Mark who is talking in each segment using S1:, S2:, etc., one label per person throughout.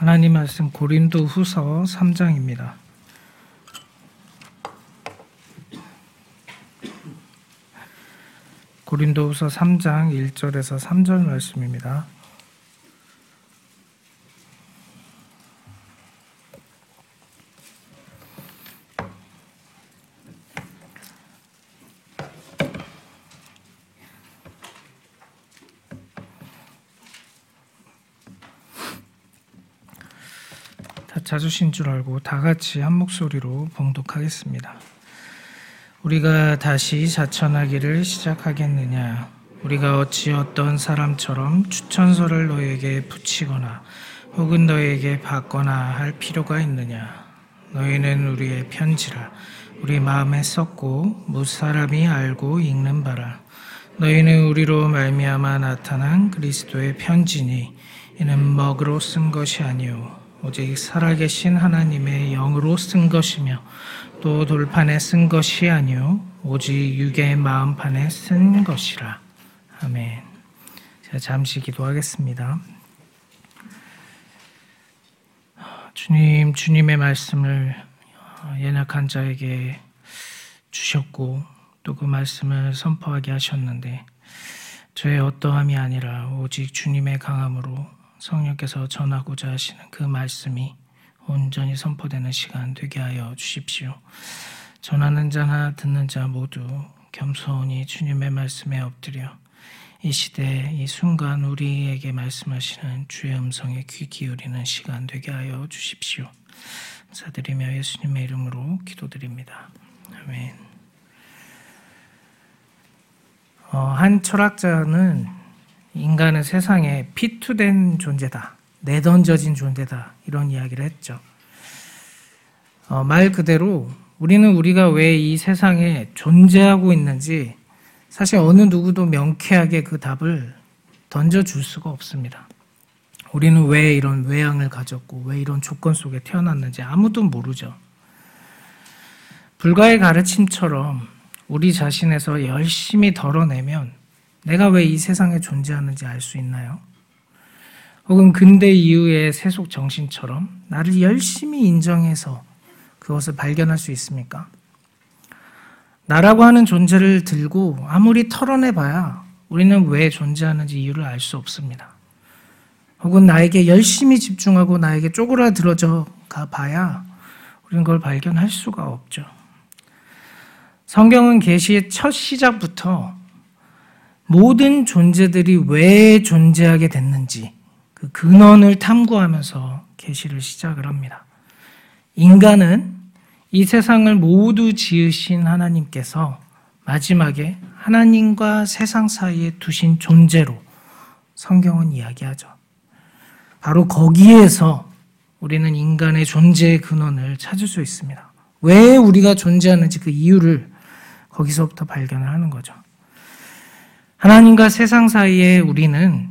S1: 하나님 말씀 고린도 후서 3장입니다. 고린도 후서 3장 1절에서 3절 말씀입니다. 다 찾으신 줄 알고 다 같이 한 목소리로 봉독하겠습니다. 우리가 다시 자천하기를 시작하겠느냐? 우리가 어찌 어떤 사람처럼 추천서를 너에게 붙이거나 혹은 너에게 받거나 할 필요가 있느냐? 너희는 우리의 편지라 우리 마음에 썼고 무사람이 알고 읽는 바라. 너희는 우리로 말미암아 나타난 그리스도의 편지니 이는 먹으로 쓴 것이 아니오 오직 살아계신 하나님의 영으로 쓴 것이며 또 돌판에 쓴 것이 아니요 오직 육의 마음판에 쓴 것이라. 아멘. 자, 잠시 기도하겠습니다. 주님, 주님의 말씀을 연약한 자에게 주셨고 또 그 말씀을 선포하게 하셨는데 저의 어떠함이 아니라 오직 주님의 강함으로 성령께서 전하고자 하시는 그 말씀이 온전히 선포되는 시간 되게 하여 주십시오. 전하는 자나 듣는 자 모두 겸손히 주님의 말씀에 엎드려 이 시대 이 순간 우리에게 말씀하시는 주의 음성에 귀 기울이는 시간 되게 하여 주십시오. 감사드리며 예수님의 이름으로 기도드립니다. 아멘. 어, 한 철학자는 인간은 세상에 피투된 존재다. 내던져진 존재다. 이런 이야기를 했죠. 어, 말 그대로 우리는 우리가 왜 이 세상에 존재하고 있는지 사실 어느 누구도 명쾌하게 그 답을 던져줄 수가 없습니다. 우리는 왜 이런 외양을 가졌고 왜 이런 조건 속에 태어났는지 아무도 모르죠. 불가의 가르침처럼 우리 자신에서 열심히 덜어내면 내가 왜 이 세상에 존재하는지 알 수 있나요? 혹은 근대 이후의 세속 정신처럼 나를 열심히 인정해서 그것을 발견할 수 있습니까? 나라고 하는 존재를 들고 아무리 털어내봐야 우리는 왜 존재하는지 이유를 알 수 없습니다. 혹은 나에게 열심히 집중하고 나에게 쪼그라들어져 가봐야 우리는 그걸 발견할 수가 없죠. 성경은 계시의 첫 시작부터 모든 존재들이 왜 존재하게 됐는지 그 근원을 탐구하면서 계시를 시작을 합니다. 인간은 이 세상을 모두 지으신 하나님께서 마지막에 하나님과 세상 사이에 두신 존재로 성경은 이야기하죠. 바로 거기에서 우리는 인간의 존재의 근원을 찾을 수 있습니다. 왜 우리가 존재하는지 그 이유를 거기서부터 발견을 하는 거죠. 하나님과 세상 사이에 우리는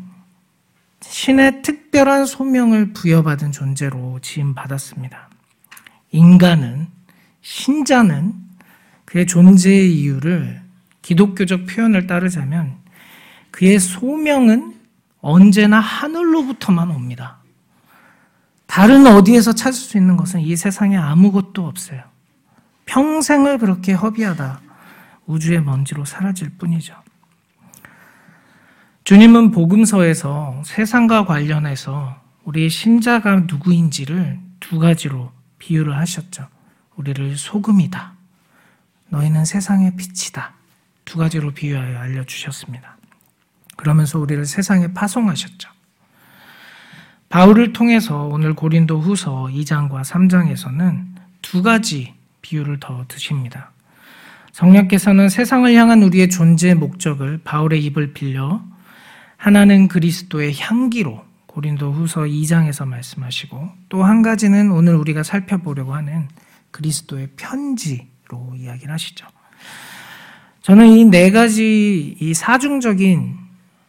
S1: 신의 특별한 소명을 부여받은 존재로 지음받았습니다. 인간은, 신자는 그의 존재의 이유를 기독교적 표현을 따르자면 그의 소명은 언제나 하늘로부터만 옵니다. 다른 어디에서 찾을 수 있는 것은 이 세상에 아무것도 없어요. 평생을 그렇게 허비하다 우주의 먼지로 사라질 뿐이죠. 주님은 복음서에서 세상과 관련해서 우리 신자가 누구인지를 두 가지로 비유를 하셨죠. 우리를 소금이다. 너희는 세상의 빛이다. 두 가지로 비유하여 알려주셨습니다. 그러면서 우리를 세상에 파송하셨죠. 바울을 통해서 오늘 고린도 후서 2장과 3장에서는 두 가지 비유를 더 드십니다. 성령께서는 세상을 향한 우리의 존재의 목적을 바울의 입을 빌려 하나는 그리스도의 향기로 고린도 후서 2장에서 말씀하시고 또 한 가지는 오늘 우리가 살펴보려고 하는 그리스도의 편지로 이야기를 하시죠. 저는 이 네 가지 이 사중적인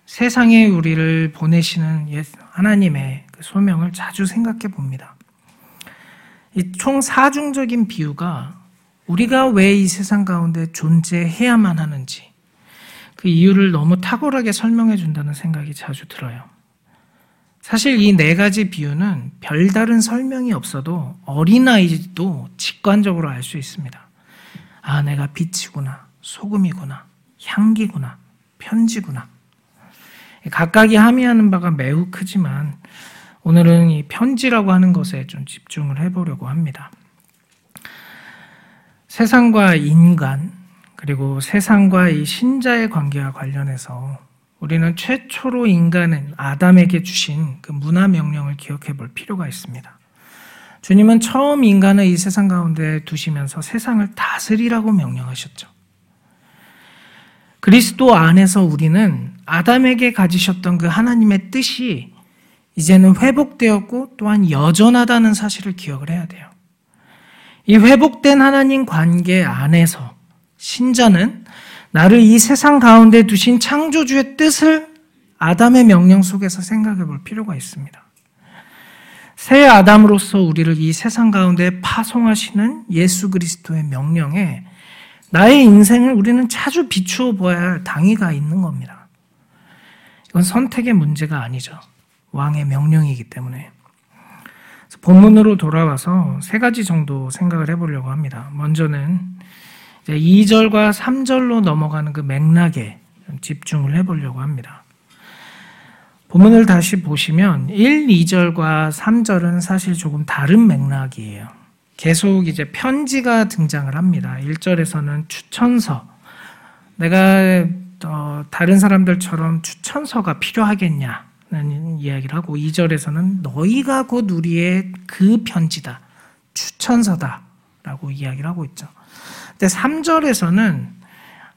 S1: 세상에 우리를 보내시는 하나님의 그 소명을 자주 생각해 봅니다. 이 총 사중적인 비유가 우리가 왜 이 세상 가운데 존재해야만 하는지 그 이유를 너무 탁월하게 설명해 준다는 생각이 자주 들어요. 사실 이 네 가지 비유는 별다른 설명이 없어도 어린아이도 직관적으로 알 수 있습니다. 아, 내가 빛이구나, 소금이구나, 향기구나, 편지구나. 각각이 함의하는 바가 매우 크지만 오늘은 이 편지라고 하는 것에 좀 집중을 해보려고 합니다. 세상과 인간, 그리고 세상과 이 신자의 관계와 관련해서 우리는 최초로 인간은 아담에게 주신 그 문화 명령을 기억해 볼 필요가 있습니다. 주님은 처음 인간을 이 세상 가운데 두시면서 세상을 다스리라고 명령하셨죠. 그리스도 안에서 우리는 아담에게 가지셨던 그 하나님의 뜻이 이제는 회복되었고 또한 여전하다는 사실을 기억을 해야 돼요. 이 회복된 하나님 관계 안에서 신자는 나를 이 세상 가운데 두신 창조주의 뜻을 아담의 명령 속에서 생각해 볼 필요가 있습니다. 새 아담으로서 우리를 이 세상 가운데 파송하시는 예수 그리스도의 명령에 나의 인생을 우리는 자주 비추어 보아야 할 당위가 있는 겁니다. 이건 선택의 문제가 아니죠. 왕의 명령이기 때문에. 본문으로 돌아와서 세 가지 정도 생각을 해보려고 합니다. 먼저는 2절과 3절로 넘어가는 그 맥락에 집중을 해보려고 합니다. 본문을 다시 보시면 1, 2절과 3절은 사실 조금 다른 맥락이에요. 계속 이제 편지가 등장을 합니다. 1절에서는 추천서. 내가 어, 다른 사람들처럼 추천서가 필요하겠냐는 이야기를 하고 2절에서는 너희가 곧 우리의 그 편지다. 추천서다. 라고 이야기를 하고 있죠. 근데 3절에서는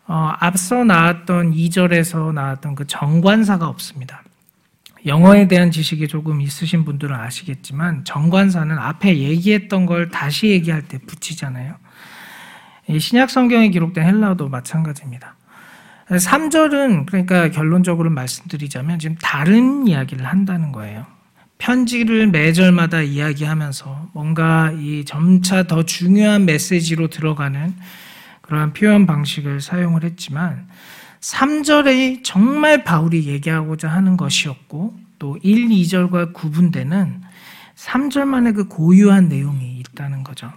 S1: 어, 앞서 나왔던 2절에서 나왔던 그 정관사가 없습니다. 영어에 대한 지식이 조금 있으신 분들은 아시겠지만 정관사는 앞에 얘기했던 걸 다시 얘기할 때 붙이잖아요. 신약 성경에 기록된 헬라어도 마찬가지입니다. 3절은 그러니까 결론적으로 말씀드리자면 지금 다른 이야기를 한다는 거예요. 편지를 매절마다 이야기하면서 뭔가 이 점차 더 중요한 메시지로 들어가는 그러한 표현 방식을 사용을 했지만 3절에 정말 바울이 얘기하고자 하는 것이었고 또 1, 2절과 구분되는 3절만의 그 고유한 내용이 있다는 거죠.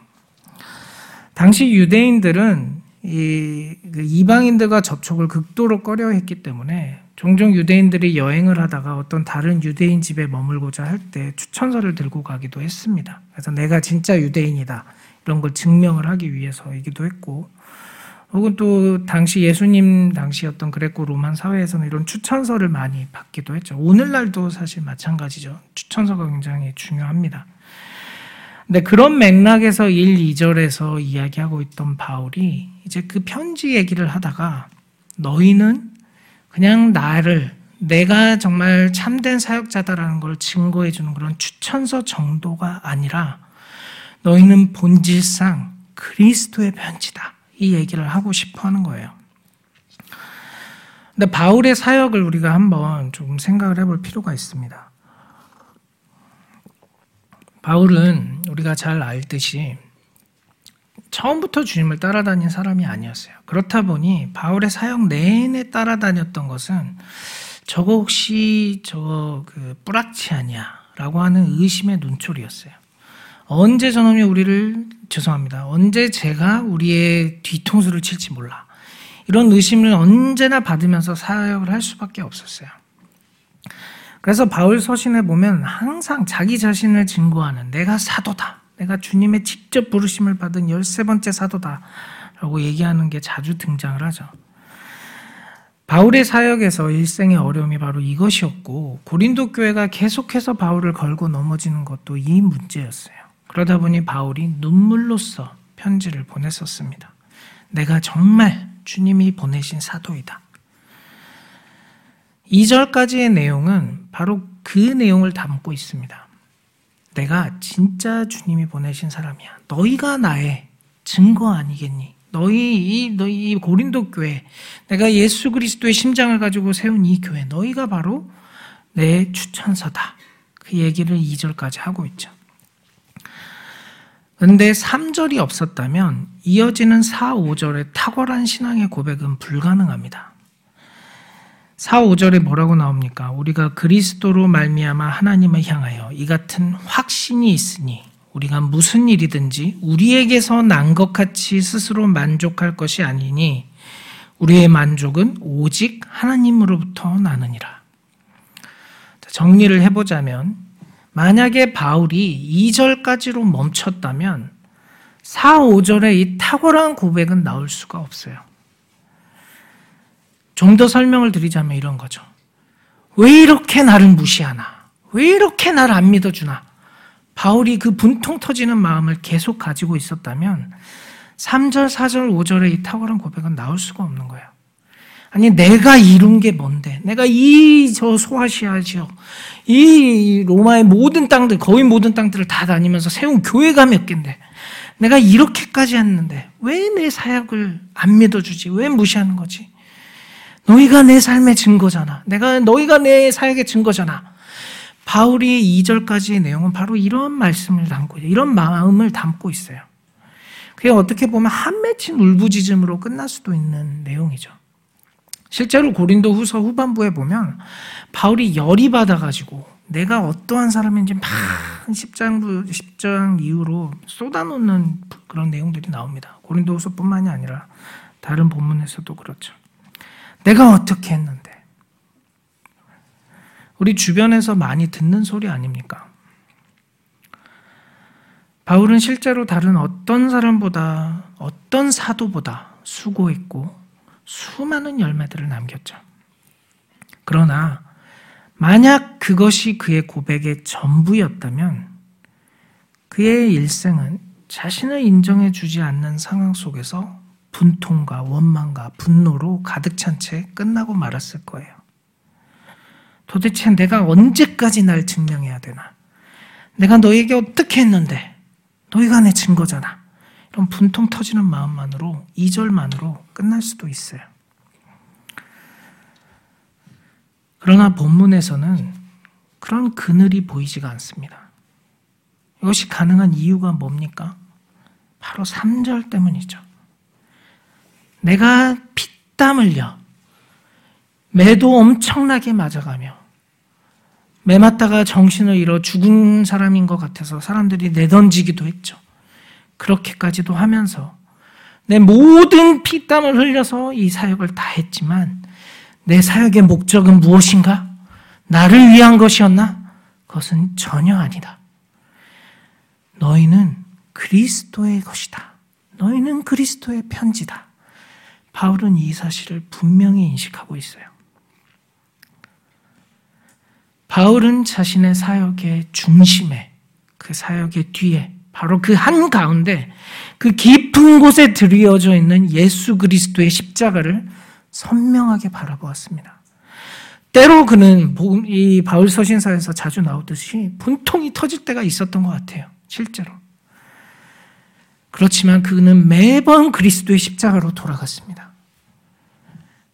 S1: 당시 유대인들은 이그 이방인들과 접촉을 극도로 꺼려 했기 때문에 종종 유대인들이 여행을 하다가 어떤 다른 유대인 집에 머물고자 할 때 추천서를 들고 가기도 했습니다. 그래서 내가 진짜 유대인이다. 이런 걸 증명을 하기 위해서이기도 했고, 혹은 또 당시 예수님 당시였던 그레코 로만 사회에서는 이런 추천서를 많이 받기도 했죠. 오늘날도 사실 마찬가지죠. 추천서가 굉장히 중요합니다. 근데 그런 맥락에서 1, 2절에서 이야기하고 있던 바울이 이제 그 편지 얘기를 하다가 너희는 그냥 나를 내가 정말 참된 사역자다라는 걸 증거해 주는 그런 추천서 정도가 아니라 너희는 본질상 그리스도의 편지다. 이 얘기를 하고 싶어 하는 거예요. 근데 바울의 사역을 우리가 한번 조금 생각을 해볼 필요가 있습니다. 바울은 우리가 잘 알듯이 처음부터 주님을 따라다닌 사람이 아니었어요. 그렇다 보니 바울의 사역 내내 따라다녔던 것은 저거 혹시 저거 그 뿌락치 아니야라고 하는 의심의 눈초리였어요. 언제 저놈이 우리를 죄송합니다. 언제 제가 우리의 뒤통수를 칠지 몰라. 이런 의심을 언제나 받으면서 사역을 할 수밖에 없었어요. 그래서 바울 서신에 보면 항상 자기 자신을 증거하는 내가 사도다. 내가 주님의 직접 부르심을 받은 열세 번째 사도다. 라고 얘기하는 게 자주 등장을 하죠. 바울의 사역에서 일생의 어려움이 바로 이것이었고, 고린도 교회가 계속해서 바울을 걸고 넘어지는 것도 이 문제였어요. 그러다 보니 바울이 눈물로써 편지를 보냈었습니다. 내가 정말 주님이 보내신 사도이다. 2절까지의 내용은 바로 그 내용을 담고 있습니다. 내가 진짜 주님이 보내신 사람이야. 너희가 나의 증거 아니겠니? 너희 이 너희 고린도 교회 내가 예수 그리스도의 심장을 가지고 세운 이 교회 너희가 바로 내 추천서다. 그 얘기를 2절까지 하고 있죠. 근데 3절이 없었다면 이어지는 4, 5절의 탁월한 신앙의 고백은 불가능합니다. 4, 5절에 뭐라고 나옵니까? 우리가 그리스도로 말미암아 하나님을 향하여 이 같은 확신이 있으니 우리가 무슨 일이든지 우리에게서 난 것 같이 스스로 만족할 것이 아니니 우리의 만족은 오직 하나님으로부터 나느니라. 정리를 해보자면 만약에 바울이 2절까지로 멈췄다면 4, 5절의 이 탁월한 고백은 나올 수가 없어요. 좀 더 설명을 드리자면 이런 거죠. 왜 이렇게 나를 무시하나? 왜 이렇게 나를 안 믿어주나? 바울이 그 분통 터지는 마음을 계속 가지고 있었다면 3절, 4절, 5절의 이 탁월한 고백은 나올 수가 없는 거예요. 아니, 내가 이룬 게 뭔데? 내가 이 저 소아시아 지역, 이 로마의 모든 땅들, 거의 모든 땅들을 다 다니면서 세운 교회가 몇 개인데, 내가 이렇게까지 했는데, 왜 내 사역을 안 믿어주지? 왜 무시하는 거지? 너희가 내 삶의 증거잖아. 내가, 너희가 내 사역의 증거잖아. 바울이 2절까지의 내용은 바로 이런 말씀을 담고, 이런 마음을 담고 있어요. 그게 어떻게 보면 한 맺힌 울부짖음으로 끝날 수도 있는 내용이죠. 실제로 고린도 후서 후반부에 보면 바울이 열이 받아가지고 내가 어떠한 사람인지 막 10장, 10장 이후로 쏟아놓는 그런 내용들이 나옵니다. 고린도 후서뿐만이 아니라 다른 본문에서도 그렇죠. 내가 어떻게 했는데. 우리 주변에서 많이 듣는 소리 아닙니까? 바울은 실제로 다른 어떤 사람보다, 어떤 사도보다 수고했고, 수많은 열매들을 남겼죠. 그러나 만약 그것이 그의 고백의 전부였다면 그의 일생은 자신을 인정해 주지 않는 상황 속에서 분통과 원망과 분노로 가득 찬 채 끝나고 말았을 거예요. 도대체 내가 언제까지 날 증명해야 되나? 내가 너에게 어떻게 했는데? 너희가 내 증거잖아. 이런 분통 터지는 마음만으로 2절만으로 끝날 수도 있어요. 그러나 본문에서는 그런 그늘이 보이지가 않습니다. 이것이 가능한 이유가 뭡니까? 바로 3절 때문이죠. 내가 피땀 흘려 매도 엄청나게 맞아가며 매 맞다가 정신을 잃어 죽은 사람인 것 같아서 사람들이 내던지기도 했죠. 그렇게까지도 하면서 내 모든 피땀을 흘려서 이 사역을 다 했지만 내 사역의 목적은 무엇인가? 나를 위한 것이었나? 그것은 전혀 아니다. 너희는 그리스도의 것이다. 너희는 그리스도의 편지다. 바울은 이 사실을 분명히 인식하고 있어요. 바울은 자신의 사역의 중심에, 그 사역의 뒤에 바로 그 한 가운데 그 깊은 곳에 드리어져 있는 예수 그리스도의 십자가를 선명하게 바라보았습니다. 때로 그는 이 바울 서신사에서 자주 나오듯이 분통이 터질 때가 있었던 것 같아요. 실제로. 그렇지만 그는 매번 그리스도의 십자가로 돌아갔습니다.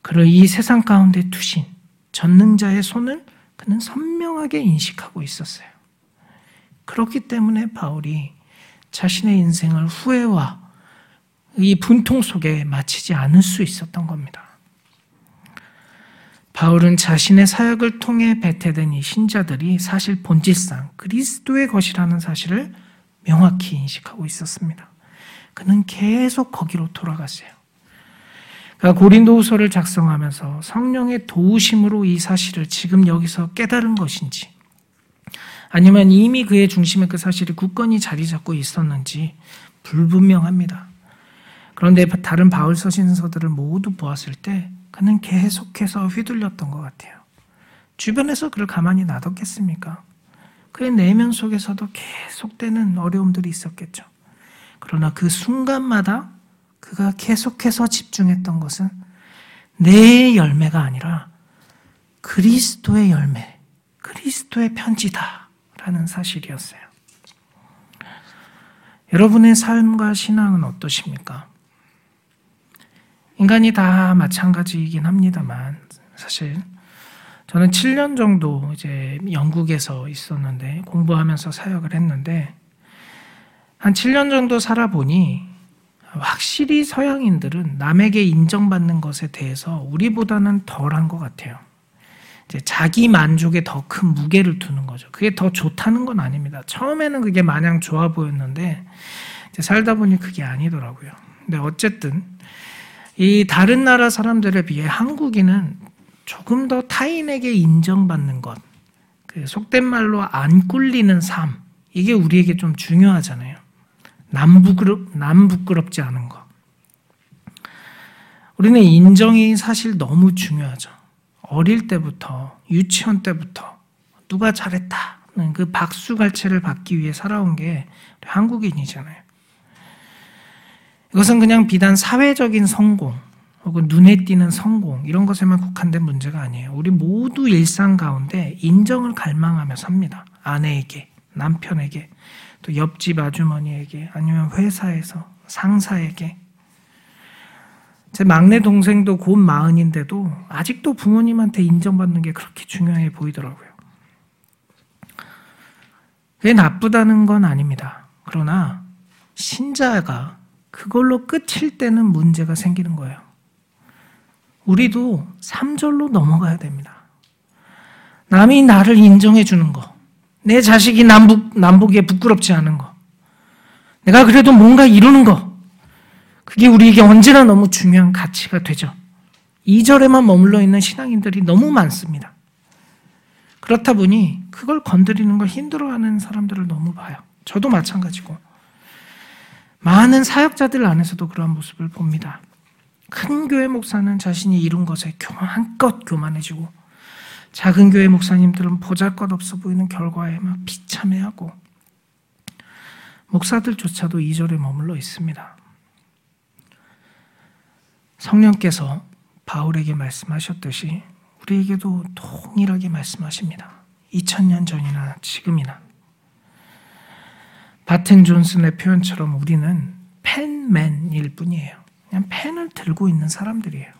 S1: 그를 이 세상 가운데 두신 전능자의 손을 그는 선명하게 인식하고 있었어요. 그렇기 때문에 바울이 자신의 인생을 후회와 이 분통 속에 마치지 않을 수 있었던 겁니다. 바울은 자신의 사역을 통해 배태된 이 신자들이 사실 본질상 그리스도의 것이라는 사실을 명확히 인식하고 있었습니다. 그는 계속 거기로 돌아갔어요. 그러니까 고린도후서를 작성하면서 성령의 도우심으로 이 사실을 지금 여기서 깨달은 것인지 아니면 이미 그의 중심에 그 사실이 굳건히 자리 잡고 있었는지 불분명합니다. 그런데 다른 바울 서신서들을 모두 보았을 때 그는 계속해서 휘둘렸던 것 같아요. 주변에서 그를 가만히 놔뒀겠습니까? 그의 내면 속에서도 계속되는 어려움들이 있었겠죠. 그러나 그 순간마다 그가 계속해서 집중했던 것은 내 열매가 아니라 그리스도의 열매, 그리스도의 편지다. 라는 사실이었어요. 여러분의 삶과 신앙은 어떠십니까? 인간이 다 마찬가지이긴 합니다만, 사실 저는 7년 정도 이제 영국에서 있었는데, 공부하면서 사역을 했는데, 한 7년 정도 살아보니, 확실히 서양인들은 남에게 인정받는 것에 대해서 우리보다는 덜한 것 같아요. 자기 만족에 더 큰 무게를 두는 거죠. 그게 더 좋다는 건 아닙니다. 처음에는 그게 마냥 좋아 보였는데 살다 보니 그게 아니더라고요. 근데 어쨌든 이 다른 나라 사람들에 비해 한국인은 조금 더 타인에게 인정받는 것, 그 속된 말로 안 꿀리는 삶, 이게 우리에게 좀 중요하잖아요. 남부끄럽, 남부끄럽지 않은 것. 우리는 인정이 사실 너무 중요하죠. 어릴 때부터, 유치원 때부터 누가 잘했다는 그 박수갈채를 받기 위해 살아온 게 한국인이잖아요. 이것은 그냥 비단 사회적인 성공 혹은 눈에 띄는 성공 이런 것에만 국한된 문제가 아니에요. 우리 모두 일상 가운데 인정을 갈망하며 삽니다. 아내에게, 남편에게, 또 옆집 아주머니에게, 아니면 회사에서 상사에게. 제 막내 동생도 곧 마흔인데도 아직도 부모님한테 인정받는 게 그렇게 중요해 보이더라고요. 그게 나쁘다는 건 아닙니다. 그러나 신자가 그걸로 끝일 때는 문제가 생기는 거예요. 우리도 3절로 넘어가야 됩니다. 남이 나를 인정해 주는 거. 내 자식이 남북, 남북에 부끄럽지 않은 거. 내가 그래도 뭔가 이루는 거. 그게 우리에게 언제나 너무 중요한 가치가 되죠. 2절에만 머물러 있는 신앙인들이 너무 많습니다. 그렇다 보니 그걸 건드리는 걸 힘들어하는 사람들을 너무 봐요. 저도 마찬가지고. 많은 사역자들 안에서도 그러한 모습을 봅니다. 큰 교회 목사는 자신이 이룬 것에 한껏 교만해지고 작은 교회 목사님들은 보잘것없어 보이는 결과에 막 비참해하고 목사들조차도 이절에 머물러 있습니다. 성령께서 바울에게 말씀하셨듯이 우리에게도 동일하게 말씀하십니다. 2000년 전이나 지금이나 바튼 존슨의 표현처럼 우리는 펜맨일 뿐이에요. 그냥 펜을 들고 있는 사람들이에요.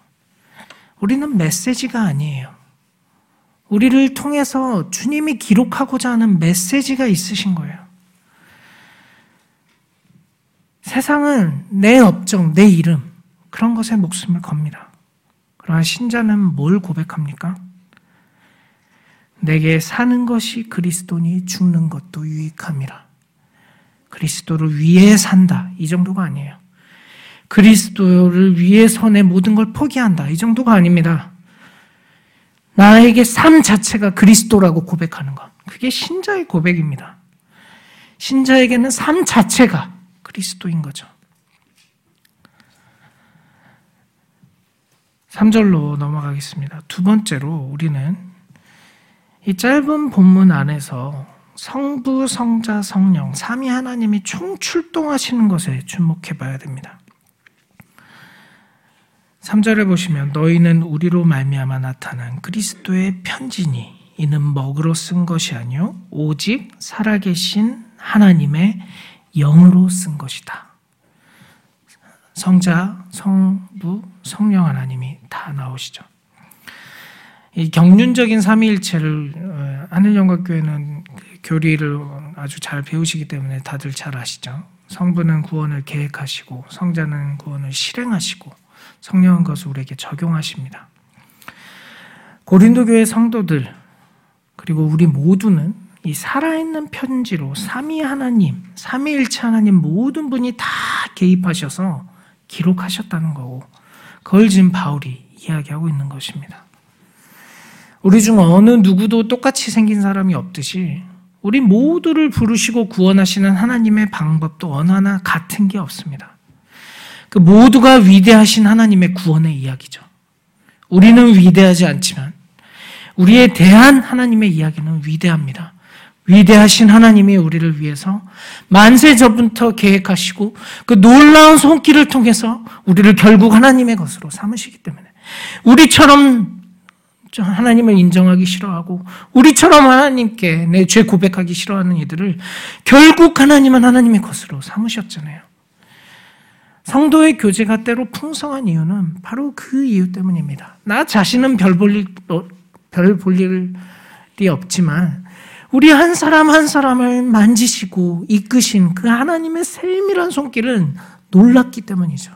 S1: 우리는 메시지가 아니에요. 우리를 통해서 주님이 기록하고자 하는 메시지가 있으신 거예요. 세상은 내 업적, 내 이름, 그런 것에 목숨을 겁니다. 그러나 신자는 뭘 고백합니까? 내게 사는 것이 그리스도니 죽는 것도 유익함이라. 그리스도를 위해 산다. 이 정도가 아니에요. 그리스도를 위해서 내 모든 걸 포기한다. 이 정도가 아닙니다. 나에게 삶 자체가 그리스도라고 고백하는 것. 그게 신자의 고백입니다. 신자에게는 삶 자체가 그리스도인 거죠. 3절로 넘어가겠습니다. 두 번째로 우리는 이 짧은 본문 안에서 성부, 성자, 성령, 삼위 하나님이 총출동하시는 것에 주목해 봐야 됩니다. 3절에 보시면 너희는 우리로 말미암아 나타난 그리스도의 편지니 이는 먹으로 쓴 것이 아니요 오직 살아계신 하나님의 영으로 쓴 것이다. 성자, 성부, 성령 하나님이 다 나오시죠. 이 경륜적인 삼위일체를 어, 하늘영광교회는 그 교리를 아주 잘 배우시기 때문에 다들 잘 아시죠. 성부는 구원을 계획하시고 성자는 구원을 실행하시고 성령은 것을 우리에게 적용하십니다. 고린도 교회 성도들 그리고 우리 모두는 이 살아있는 편지로 삼위 하나님, 삼위일체 하나님 모든 분이 다 개입하셔서 기록하셨다는 거고 그걸 지금 바울이 이야기하고 있는 것입니다. 우리 중 어느 누구도 똑같이 생긴 사람이 없듯이 우리 모두를 부르시고 구원하시는 하나님의 방법도 어느 하나 같은 게 없습니다. 그 모두가 위대하신 하나님의 구원의 이야기죠. 우리는 위대하지 않지만 우리에 대한 하나님의 이야기는 위대합니다. 위대하신 하나님이 우리를 위해서 만세 전부터 계획하시고 그 놀라운 손길을 통해서 우리를 결국 하나님의 것으로 삼으시기 때문에 우리처럼 하나님을 인정하기 싫어하고 우리처럼 하나님께 내 죄 고백하기 싫어하는 이들을 결국 하나님은 하나님의 것으로 삼으셨잖아요. 성도의 교제가 때로 풍성한 이유는 바로 그 이유 때문입니다. 나 자신은 별 볼 일, 어, 별볼 일이 없지만 우리 한 사람 한 사람을 만지시고 이끄신 그 하나님의 세밀한 손길은 놀랍기 때문이죠.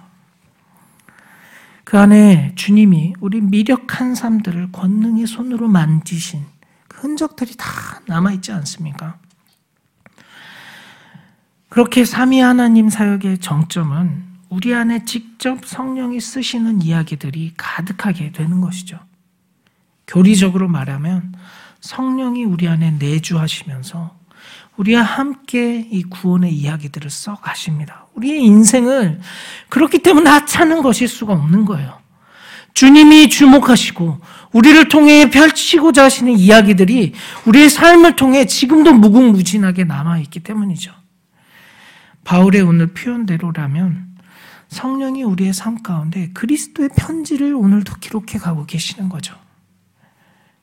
S1: 그 안에 주님이 우리 미력한 삶들을 권능의 손으로 만지신 그 흔적들이 다 남아있지 않습니까? 그렇게 삼위 하나님 사역의 정점은 우리 안에 직접 성령이 쓰시는 이야기들이 가득하게 되는 것이죠. 교리적으로 말하면 성령이 우리 안에 내주하시면서 우리와 함께 이 구원의 이야기들을 써 가십니다. 우리의 인생을 그렇기 때문에 하찮은 것일 수가 없는 거예요. 주님이 주목하시고 우리를 통해 펼치고자 하시는 이야기들이 우리의 삶을 통해 지금도 무궁무진하게 남아있기 때문이죠. 바울의 오늘 표현대로라면 성령이 우리의 삶 가운데 그리스도의 편지를 오늘도 기록해 가고 계시는 거죠.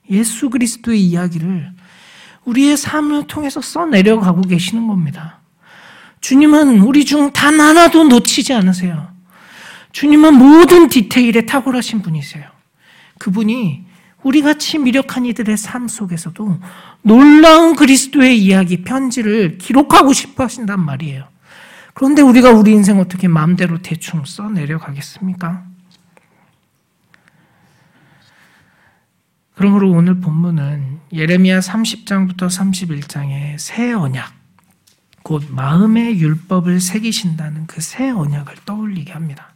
S1: 예수 그리스도의 이야기를 우리의 삶을 통해서 써내려가고 계시는 겁니다. 주님은 우리 중 단 하나도 놓치지 않으세요. 주님은 모든 디테일에 탁월하신 분이세요. 그분이 우리 같이 미력한 이들의 삶 속에서도 놀라운 그리스도의 이야기, 편지를 기록하고 싶어 하신단 말이에요. 그런데 우리가 우리 인생 어떻게 마음대로 대충 써 내려가겠습니까? 그러므로 오늘 본문은 예레미야 30장부터 31장의 새 언약, 곧 마음의 율법을 새기신다는 그 새 언약을 떠올리게 합니다.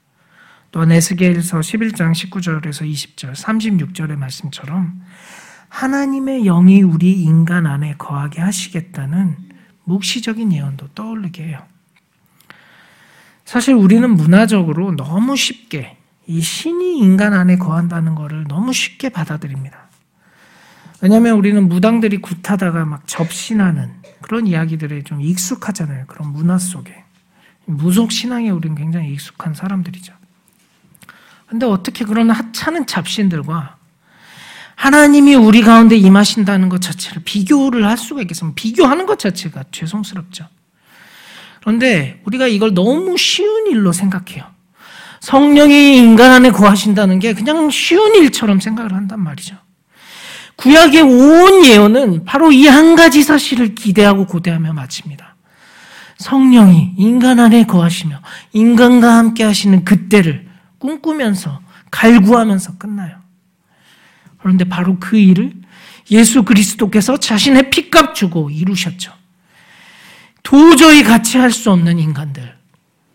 S1: 또한 에스겔서 11장 19절에서 20절, 36절의 말씀처럼 하나님의 영이 우리 인간 안에 거하게 하시겠다는 묵시적인 예언도 떠올리게 해요. 사실 우리는 문화적으로 너무 쉽게 이 신이 인간 안에 거한다는 것을 너무 쉽게 받아들입니다. 왜냐하면 우리는 무당들이 굿하다가 막 접신하는 그런 이야기들에 좀 익숙하잖아요. 그런 문화 속에. 무속 신앙에 우리는 굉장히 익숙한 사람들이죠. 근데 어떻게 그런 하찮은 잡신들과 하나님이 우리 가운데 임하신다는 것 자체를 비교를 할 수가 있겠습니까? 비교하는 것 자체가 죄송스럽죠. 그런데 우리가 이걸 너무 쉬운 일로 생각해요. 성령이 인간 안에 거하신다는 게 그냥 쉬운 일처럼 생각을 한단 말이죠. 구약의 온 예언은 바로 이 한 가지 사실을 기대하고 고대하며 마칩니다. 성령이 인간 안에 거하시며 인간과 함께 하시는 그때를 꿈꾸면서 갈구하면서 끝나요. 그런데 바로 그 일을 예수 그리스도께서 자신의 피값 주고 이루셨죠. 도저히 같이 할 수 없는 인간들,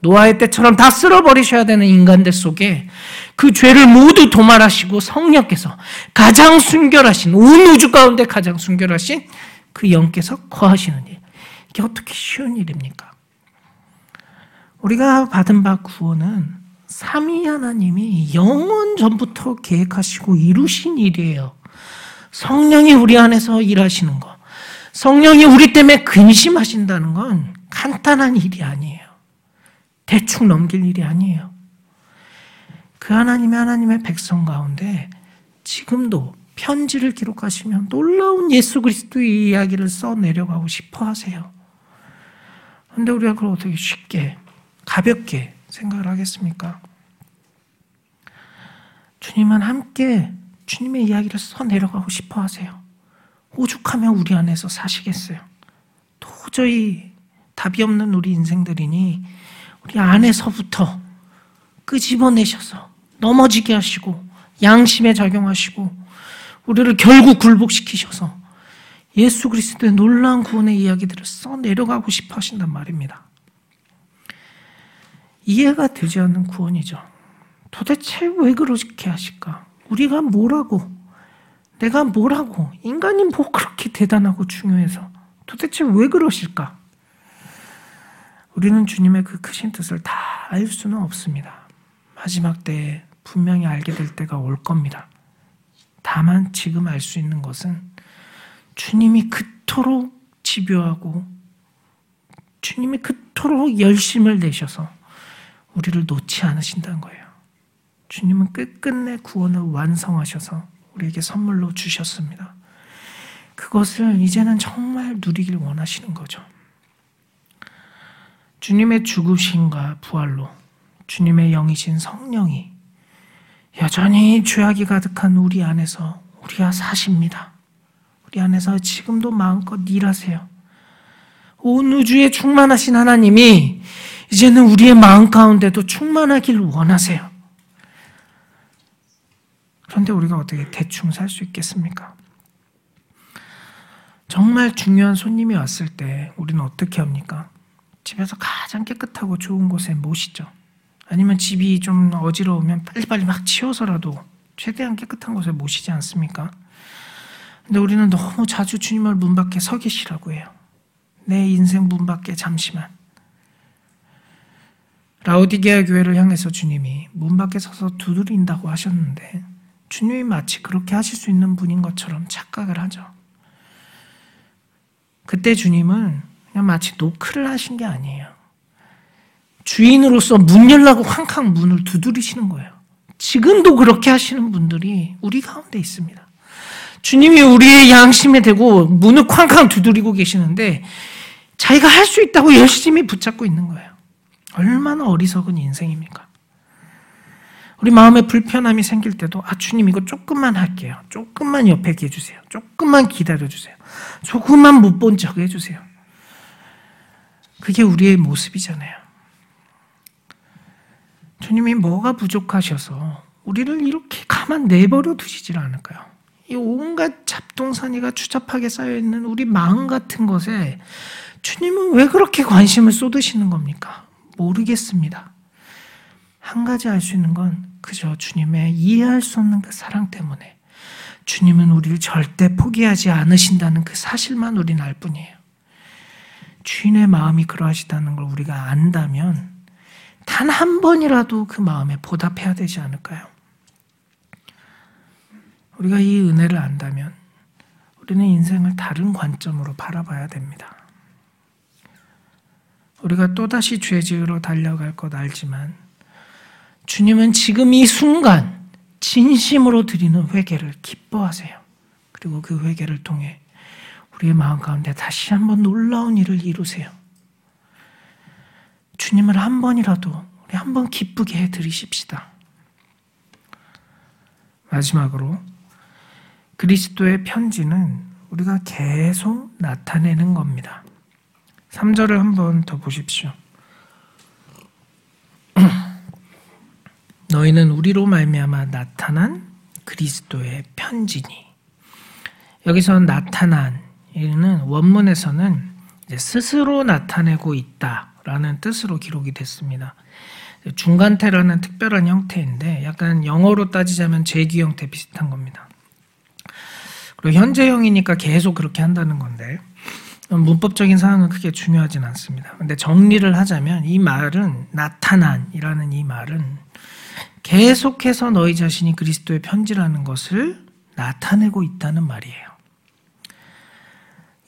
S1: 노아의 때처럼 다 쓸어버리셔야 되는 인간들 속에 그 죄를 모두 도말하시고 성령께서 가장 순결하신 온 우주 가운데 가장 순결하신 그 영께서 거하시는 일. 이게 어떻게 쉬운 일입니까? 우리가 받은 바 구원은 삼위 하나님이 영원 전부터 계획하시고 이루신 일이에요. 성령이 우리 안에서 일하시는 거. 성령이 우리 때문에 근심하신다는 건 간단한 일이 아니에요. 대충 넘길 일이 아니에요. 그 하나님의 하나님의 백성 가운데 지금도 편지를 기록하시면 놀라운 예수 그리스도의 이야기를 써 내려가고 싶어 하세요. 그런데 우리가 그걸 어떻게 쉽게, 가볍게 생각을 하겠습니까? 주님은 함께 주님의 이야기를 써 내려가고 싶어 하세요. 오죽하면 우리 안에서 사시겠어요. 도저히 답이 없는 우리 인생들이니 우리 안에서부터 끄집어내셔서 넘어지게 하시고 양심에 작용하시고 우리를 결국 굴복시키셔서 예수 그리스도의 놀라운 구원의 이야기들을 써 내려가고 싶어 하신단 말입니다. 이해가 되지 않는 구원이죠. 도대체 왜 그렇게 하실까? 우리가 뭐라고, 내가 뭐라고, 인간이 뭐 그렇게 대단하고 중요해서 도대체 왜 그러실까? 우리는 주님의 그 크신 뜻을 다 알 수는 없습니다. 마지막 때에 분명히 알게 될 때가 올 겁니다. 다만 지금 알 수 있는 것은 주님이 그토록 집요하고 주님이 그토록 열심을 내셔서 우리를 놓지 않으신다는 거예요. 주님은 끝끝내 구원을 완성하셔서 우리에게 선물로 주셨습니다. 그것을 이제는 정말 누리길 원하시는 거죠. 주님의 죽으심과 부활로 주님의 영이신 성령이 여전히 죄악이 가득한 우리 안에서 우리가 사십니다. 우리 안에서 지금도 마음껏 일하세요. 온 우주에 충만하신 하나님이 이제는 우리의 마음 가운데도 충만하길 원하세요. 그런데 우리가 어떻게 대충 살 수 있겠습니까? 정말 중요한 손님이 왔을 때 우리는 어떻게 합니까? 집에서 가장 깨끗하고 좋은 곳에 모시죠. 아니면 집이 좀 어지러우면 빨리빨리 막 치워서라도 최대한 깨끗한 곳에 모시지 않습니까? 근데 우리는 너무 자주 주님을 문 밖에 서 계시라고 해요. 내 인생 문 밖에 잠시만. 라우디게아 교회를 향해서 주님이 문 밖에 서서 두드린다고 하셨는데 주님이 마치 그렇게 하실 수 있는 분인 것처럼 착각을 하죠. 그때 주님은 그냥 마치 노크를 하신 게 아니에요. 주인으로서 문 열라고 쾅쾅 문을 두드리시는 거예요. 지금도 그렇게 하시는 분들이 우리 가운데 있습니다. 주님이 우리의 양심에 대고 문을 쾅쾅 두드리고 계시는데 자기가 할 수 있다고 열심히 붙잡고 있는 거예요. 얼마나 어리석은 인생입니까? 우리 마음에 불편함이 생길 때도 아 주님 이거 조금만 할게요. 조금만 옆에 계주세요. 조금만 기다려주세요. 조금만 못 본 척 해주세요. 그게 우리의 모습이잖아요. 주님이 뭐가 부족하셔서 우리를 이렇게 가만 내버려 두시질 않을까요? 이 온갖 잡동사니가 추잡하게 쌓여 있는 우리 마음 같은 것에 주님은 왜 그렇게 관심을 쏟으시는 겁니까? 모르겠습니다. 한 가지 알 수 있는 건 그저 주님의 이해할 수 없는 그 사랑 때문에 주님은 우리를 절대 포기하지 않으신다는 그 사실만 우리는 알 뿐이에요. 주인의 마음이 그러하시다는 걸 우리가 안다면 단 한 번이라도 그 마음에 보답해야 되지 않을까요? 우리가 이 은혜를 안다면 우리는 인생을 다른 관점으로 바라봐야 됩니다. 우리가 또다시 죄 지으러 달려갈 것 알지만 주님은 지금 이 순간 진심으로 드리는 회개를 기뻐하세요. 그리고 그 회개를 통해 우리의 마음 가운데 다시 한번 놀라운 일을 이루세요. 주님을 한 번이라도 우리 한 번 기쁘게 해 드리십시다. 마지막으로 그리스도의 편지는 우리가 계속 나타내는 겁니다. 3절을 한번 더 보십시오. 너희는 우리로 말미암아 나타난 그리스도의 편지니. 여기서 나타난 이는 원문에서는 스스로 나타내고 있다라는 뜻으로 기록이 됐습니다. 중간태라는 특별한 형태인데 약간 영어로 따지자면 제기 형태 비슷한 겁니다. 그리고 현재형이니까 계속 그렇게 한다는 건데 문법적인 사항은 크게 중요하진 않습니다. 근데 정리를 하자면 이 말은 나타난이라는 이 말은 계속해서 너희 자신이 그리스도의 편지라는 것을 나타내고 있다는 말이에요.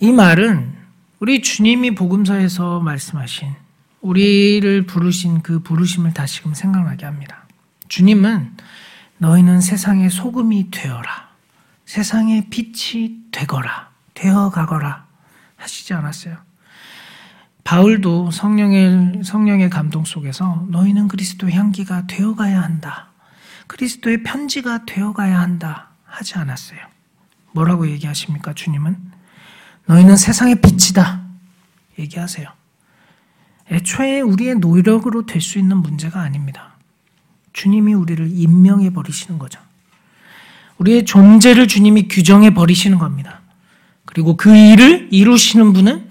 S1: 이 말은 우리 주님이 복음서에서 말씀하신 우리를 부르신 그 부르심을 다시금 생각나게 합니다. 주님은 너희는 세상의 소금이 되어라. 세상의 빛이 되거라. 되어 가거라. 하시지 않았어요. 바울도 성령의, 성령의 감동 속에서 너희는 그리스도의 향기가 되어가야 한다. 그리스도의 편지가 되어가야 한다. 하지 않았어요. 뭐라고 얘기하십니까, 주님은? 너희는 세상의 빛이다. 얘기하세요. 애초에 우리의 노력으로 될 수 있는 문제가 아닙니다. 주님이 우리를 임명해 버리시는 거죠. 우리의 존재를 주님이 규정해 버리시는 겁니다. 그리고 그 일을 이루시는 분은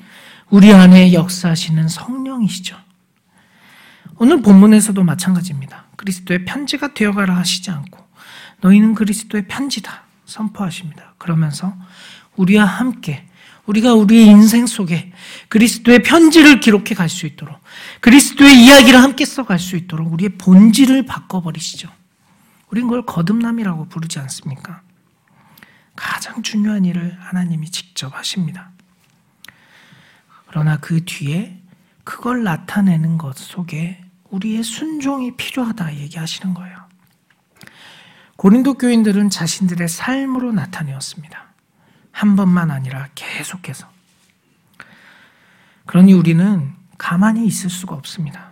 S1: 우리 안에 역사하시는 성령이시죠. 오늘 본문에서도 마찬가지입니다. 그리스도의 편지가 되어가라 하시지 않고 너희는 그리스도의 편지다 선포하십니다. 그러면서 우리와 함께 우리가 우리의 인생 속에 그리스도의 편지를 기록해 갈 수 있도록 그리스도의 이야기를 함께 써갈 수 있도록 우리의 본질을 바꿔버리시죠. 우린 그걸 거듭남이라고 부르지 않습니까? 가장 중요한 일을 하나님이 직접 하십니다. 그러나 그 뒤에 그걸 나타내는 것 속에 우리의 순종이 필요하다 얘기하시는 거예요. 고린도 교인들은 자신들의 삶으로 나타내었습니다. 한 번만 아니라 계속해서. 그러니 우리는 가만히 있을 수가 없습니다.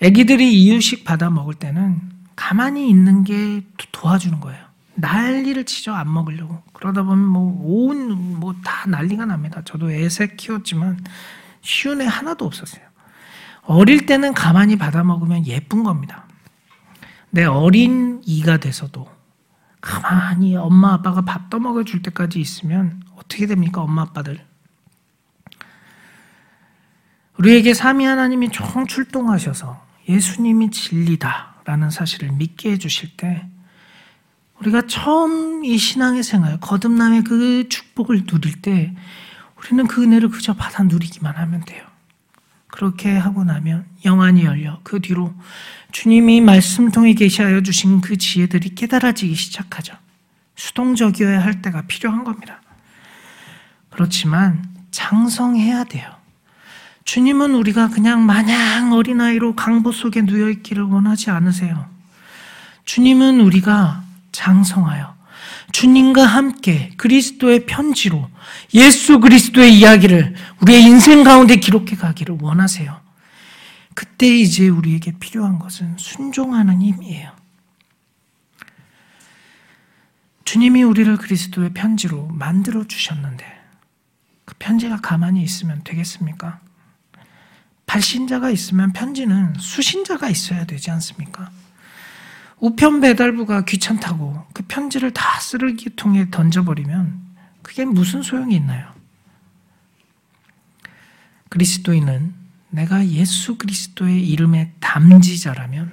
S1: 아기들이 이유식 받아 먹을 때는 가만히 있는 게 도와주는 거예요. 난리를 치죠 안 먹으려고 그러다 보면 뭐온 뭐 다 난리가 납니다. 저도 애새 키웠지만 쉬운 애 하나도 없었어요. 어릴 때는 가만히 받아 먹으면 예쁜 겁니다. 내 어린 이가 돼서도 가만히 엄마 아빠가 밥 떠먹여 줄 때까지 있으면 어떻게 됩니까? 엄마 아빠들. 우리에게 삼위 하나님이 총 출동하셔서 예수님이 진리다라는 사실을 믿게 해주실 때 우리가 처음 이 신앙의 생활, 거듭남의 그 축복을 누릴 때 우리는 그 은혜를 그저 받아 누리기만 하면 돼요. 그렇게 하고 나면 영안이 열려 그 뒤로 주님이 말씀 통해 계시하여 주신 그 지혜들이 깨달아지기 시작하죠. 수동적이어야 할 때가 필요한 겁니다. 그렇지만 장성해야 돼요. 주님은 우리가 그냥 마냥 어린아이로 강보 속에 누워있기를 원하지 않으세요. 주님은 우리가 장성하여 주님과 함께 그리스도의 편지로 예수 그리스도의 이야기를 우리의 인생 가운데 기록해 가기를 원하세요. 그때 이제 우리에게 필요한 것은 순종하는 힘이에요. 주님이 우리를 그리스도의 편지로 만들어 주셨는데 그 편지가 가만히 있으면 되겠습니까? 발신자가 있으면 편지는 수신자가 있어야 되지 않습니까? 우편 배달부가 귀찮다고 그 편지를 다 쓰레기통에 던져버리면 그게 무슨 소용이 있나요? 그리스도인은 내가 예수 그리스도의 이름의 담지자라면,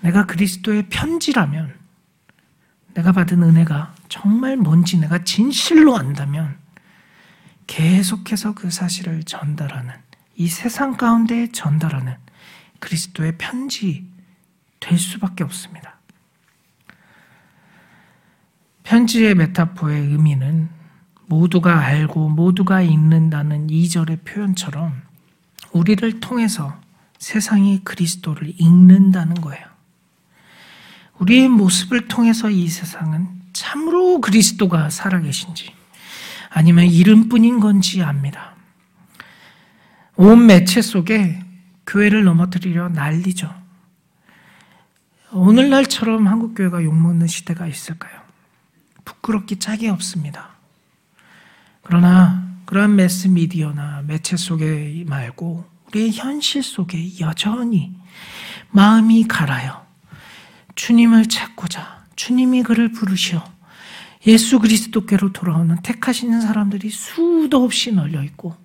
S1: 내가 그리스도의 편지라면, 내가 받은 은혜가 정말 뭔지 내가 진실로 안다면, 계속해서 그 사실을 전달하는, 이 세상 가운데 전달하는 그리스도의 편지 될 수밖에 없습니다. 편지의 메타포의 의미는 모두가 알고 모두가 읽는다는 2절의 표현처럼 우리를 통해서 세상이 그리스도를 읽는다는 거예요. 우리의 모습을 통해서 이 세상은 참으로 그리스도가 살아계신지 아니면 이름뿐인 건지 압니다. 온 매체 속에 교회를 넘어뜨리려 난리죠. 오늘날처럼 한국교회가 욕먹는 시대가 있을까요? 부끄럽기 짝이 없습니다. 그러나 그러한 매스미디어나 매체 속에 말고 우리의 현실 속에 여전히 마음이 갈아요. 주님을 찾고자 주님이 그를 부르시어 예수 그리스도께로 돌아오는 택하시는 사람들이 수도 없이 널려 있고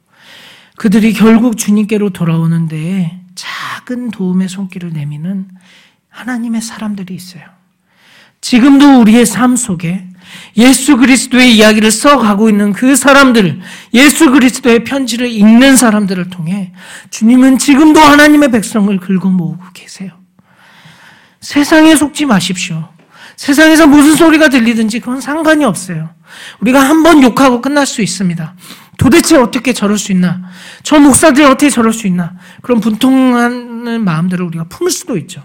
S1: 그들이 결국 주님께로 돌아오는 데에 작은 도움의 손길을 내미는 하나님의 사람들이 있어요. 지금도 우리의 삶 속에 예수 그리스도의 이야기를 써가고 있는 그 사람들, 예수 그리스도의 편지를 읽는 사람들을 통해 주님은 지금도 하나님의 백성을 긁어 모으고 계세요. 세상에 속지 마십시오. 세상에서 무슨 소리가 들리든지 그건 상관이 없어요. 우리가 한 번 욕하고 끝날 수 있습니다. 도대체 어떻게 저럴 수 있나? 저 목사들이 어떻게 저럴 수 있나? 그런 분통하는 마음들을 우리가 품을 수도 있죠.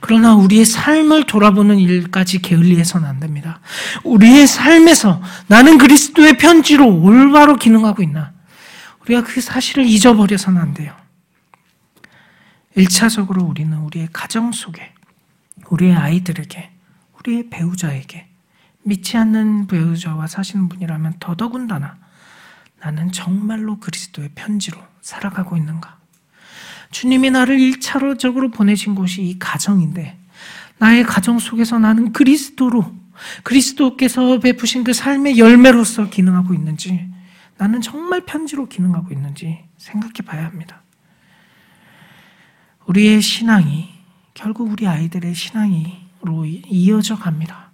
S1: 그러나 우리의 삶을 돌아보는 일까지 게을리해서는 안 됩니다. 우리의 삶에서 나는 그리스도의 편지로 올바로 기능하고 있나? 우리가 그 사실을 잊어버려서는 안 돼요. 1차적으로 우리는 우리의 가정 속에, 우리의 아이들에게, 우리의 배우자에게, 믿지 않는 배우자와 사시는 분이라면 더더군다나 나는 정말로 그리스도의 편지로 살아가고 있는가? 주님이 나를 1차적으로 보내신 곳이 이 가정인데 나의 가정 속에서 나는 그리스도로 그리스도께서 베푸신 그 삶의 열매로서 기능하고 있는지 나는 정말 편지로 기능하고 있는지 생각해 봐야 합니다. 우리의 신앙이 결국 우리 아이들의 신앙으로 이어져 갑니다.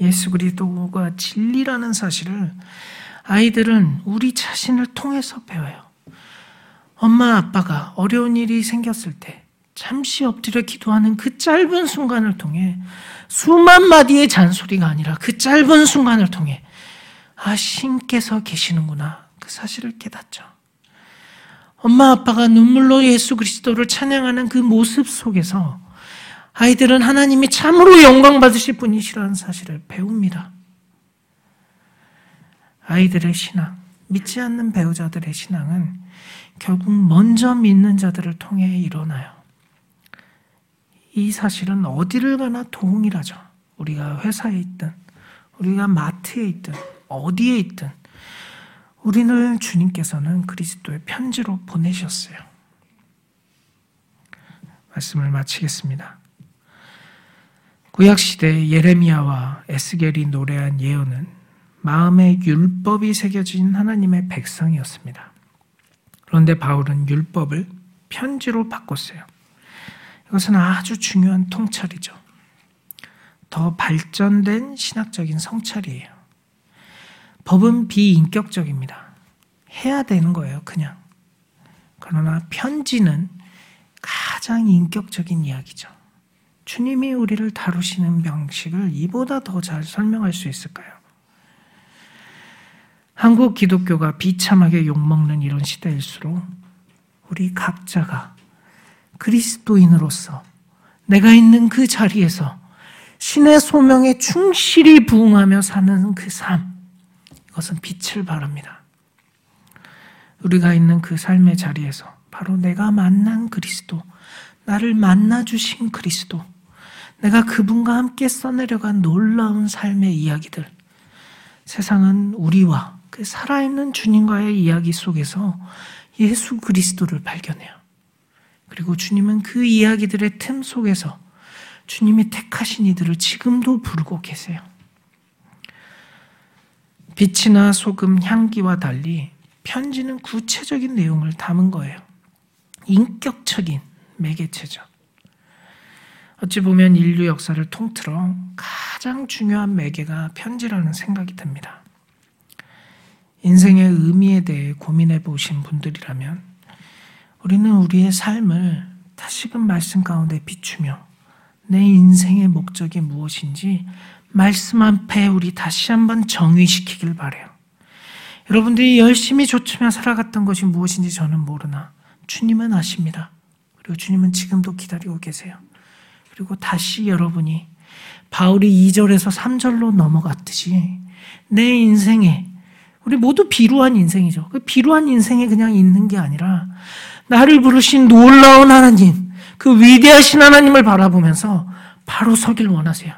S1: 예수 그리스도가 진리라는 사실을 아이들은 우리 자신을 통해서 배워요. 엄마 아빠가 어려운 일이 생겼을 때 잠시 엎드려 기도하는 그 짧은 순간을 통해 수만 마디의 잔소리가 아니라 그 짧은 순간을 통해 아, 신께서 계시는구나. 그 사실을 깨닫죠. 엄마 아빠가 눈물로 예수 그리스도를 찬양하는 그 모습 속에서 아이들은 하나님이 참으로 영광 받으실 분이시라는 사실을 배웁니다. 아이들의 신앙, 믿지 않는 배우자들의 신앙은 결국 먼저 믿는 자들을 통해 일어나요. 이 사실은 어디를 가나 동일하죠. 우리가 회사에 있든, 우리가 마트에 있든, 어디에 있든, 우리를 주님께서는 그리스도의 편지로 보내셨어요. 말씀을 마치겠습니다. 구약 시대 예레미야와 에스겔이 노래한 예언은 마음에 율법이 새겨진 하나님의 백성이었습니다. 그런데 바울은 율법을 편지로 바꿨어요. 이것은 아주 중요한 통찰이죠. 더 발전된 신학적인 성찰이에요. 법은 비인격적입니다. 해야 되는 거예요, 그냥. 그러나 편지는 가장 인격적인 이야기죠. 주님이 우리를 다루시는 방식을 이보다 더 잘 설명할 수 있을까요? 한국 기독교가 비참하게 욕먹는 이런 시대일수록 우리 각자가 그리스도인으로서 내가 있는 그 자리에서 신의 소명에 충실히 부응하며 사는 그 삶, 이것은 빛을 발합니다. 우리가 있는 그 삶의 자리에서 바로 내가 만난 그리스도, 나를 만나주신 그리스도, 내가 그분과 함께 써내려간 놀라운 삶의 이야기들, 세상은 우리와 그 살아있는 주님과의 이야기 속에서 예수 그리스도를 발견해요. 그리고 주님은 그 이야기들의 틈 속에서 주님이 택하신 이들을 지금도 부르고 계세요. 빛이나 소금, 향기와 달리 편지는 구체적인 내용을 담은 거예요. 인격적인 매개체죠. 어찌 보면 인류 역사를 통틀어 가장 중요한 매개가 편지라는 생각이 듭니다. 인생의 의미에 대해 고민해 보신 분들이라면 우리는 우리의 삶을 다시금 말씀 가운데 비추며 내 인생의 목적이 무엇인지 말씀 앞에 우리 다시 한번 정의시키길 바래요. 여러분들이 열심히 조치며 살아갔던 것이 무엇인지 저는 모르나 주님은 아십니다. 그리고 주님은 지금도 기다리고 계세요. 그리고 다시 여러분이 바울이 2절에서 3절로 넘어갔듯이 내 인생에 우리 모두 비루한 인생이죠. 그 비루한 인생에 그냥 있는 게 아니라 나를 부르신 놀라운 하나님, 그 위대하신 하나님을 바라보면서 바로 서길 원하세요.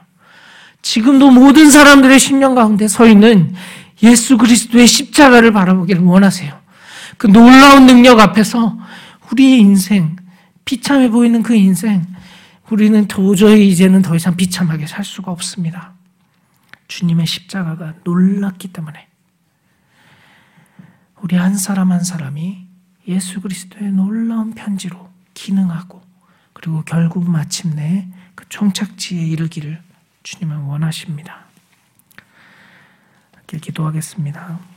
S1: 지금도 모든 사람들의 심령 가운데 서 있는 예수 그리스도의 십자가를 바라보기를 원하세요. 그 놀라운 능력 앞에서 우리의 인생, 비참해 보이는 그 인생, 우리는 도저히 이제는 더 이상 비참하게 살 수가 없습니다. 주님의 십자가가 놀랐기 때문에 우리 한 사람 한 사람이 예수 그리스도의 놀라운 편지로 기능하고 그리고 결국 마침내 그 종착지에 이르기를 주님은 원하십니다. 기도하겠습니다.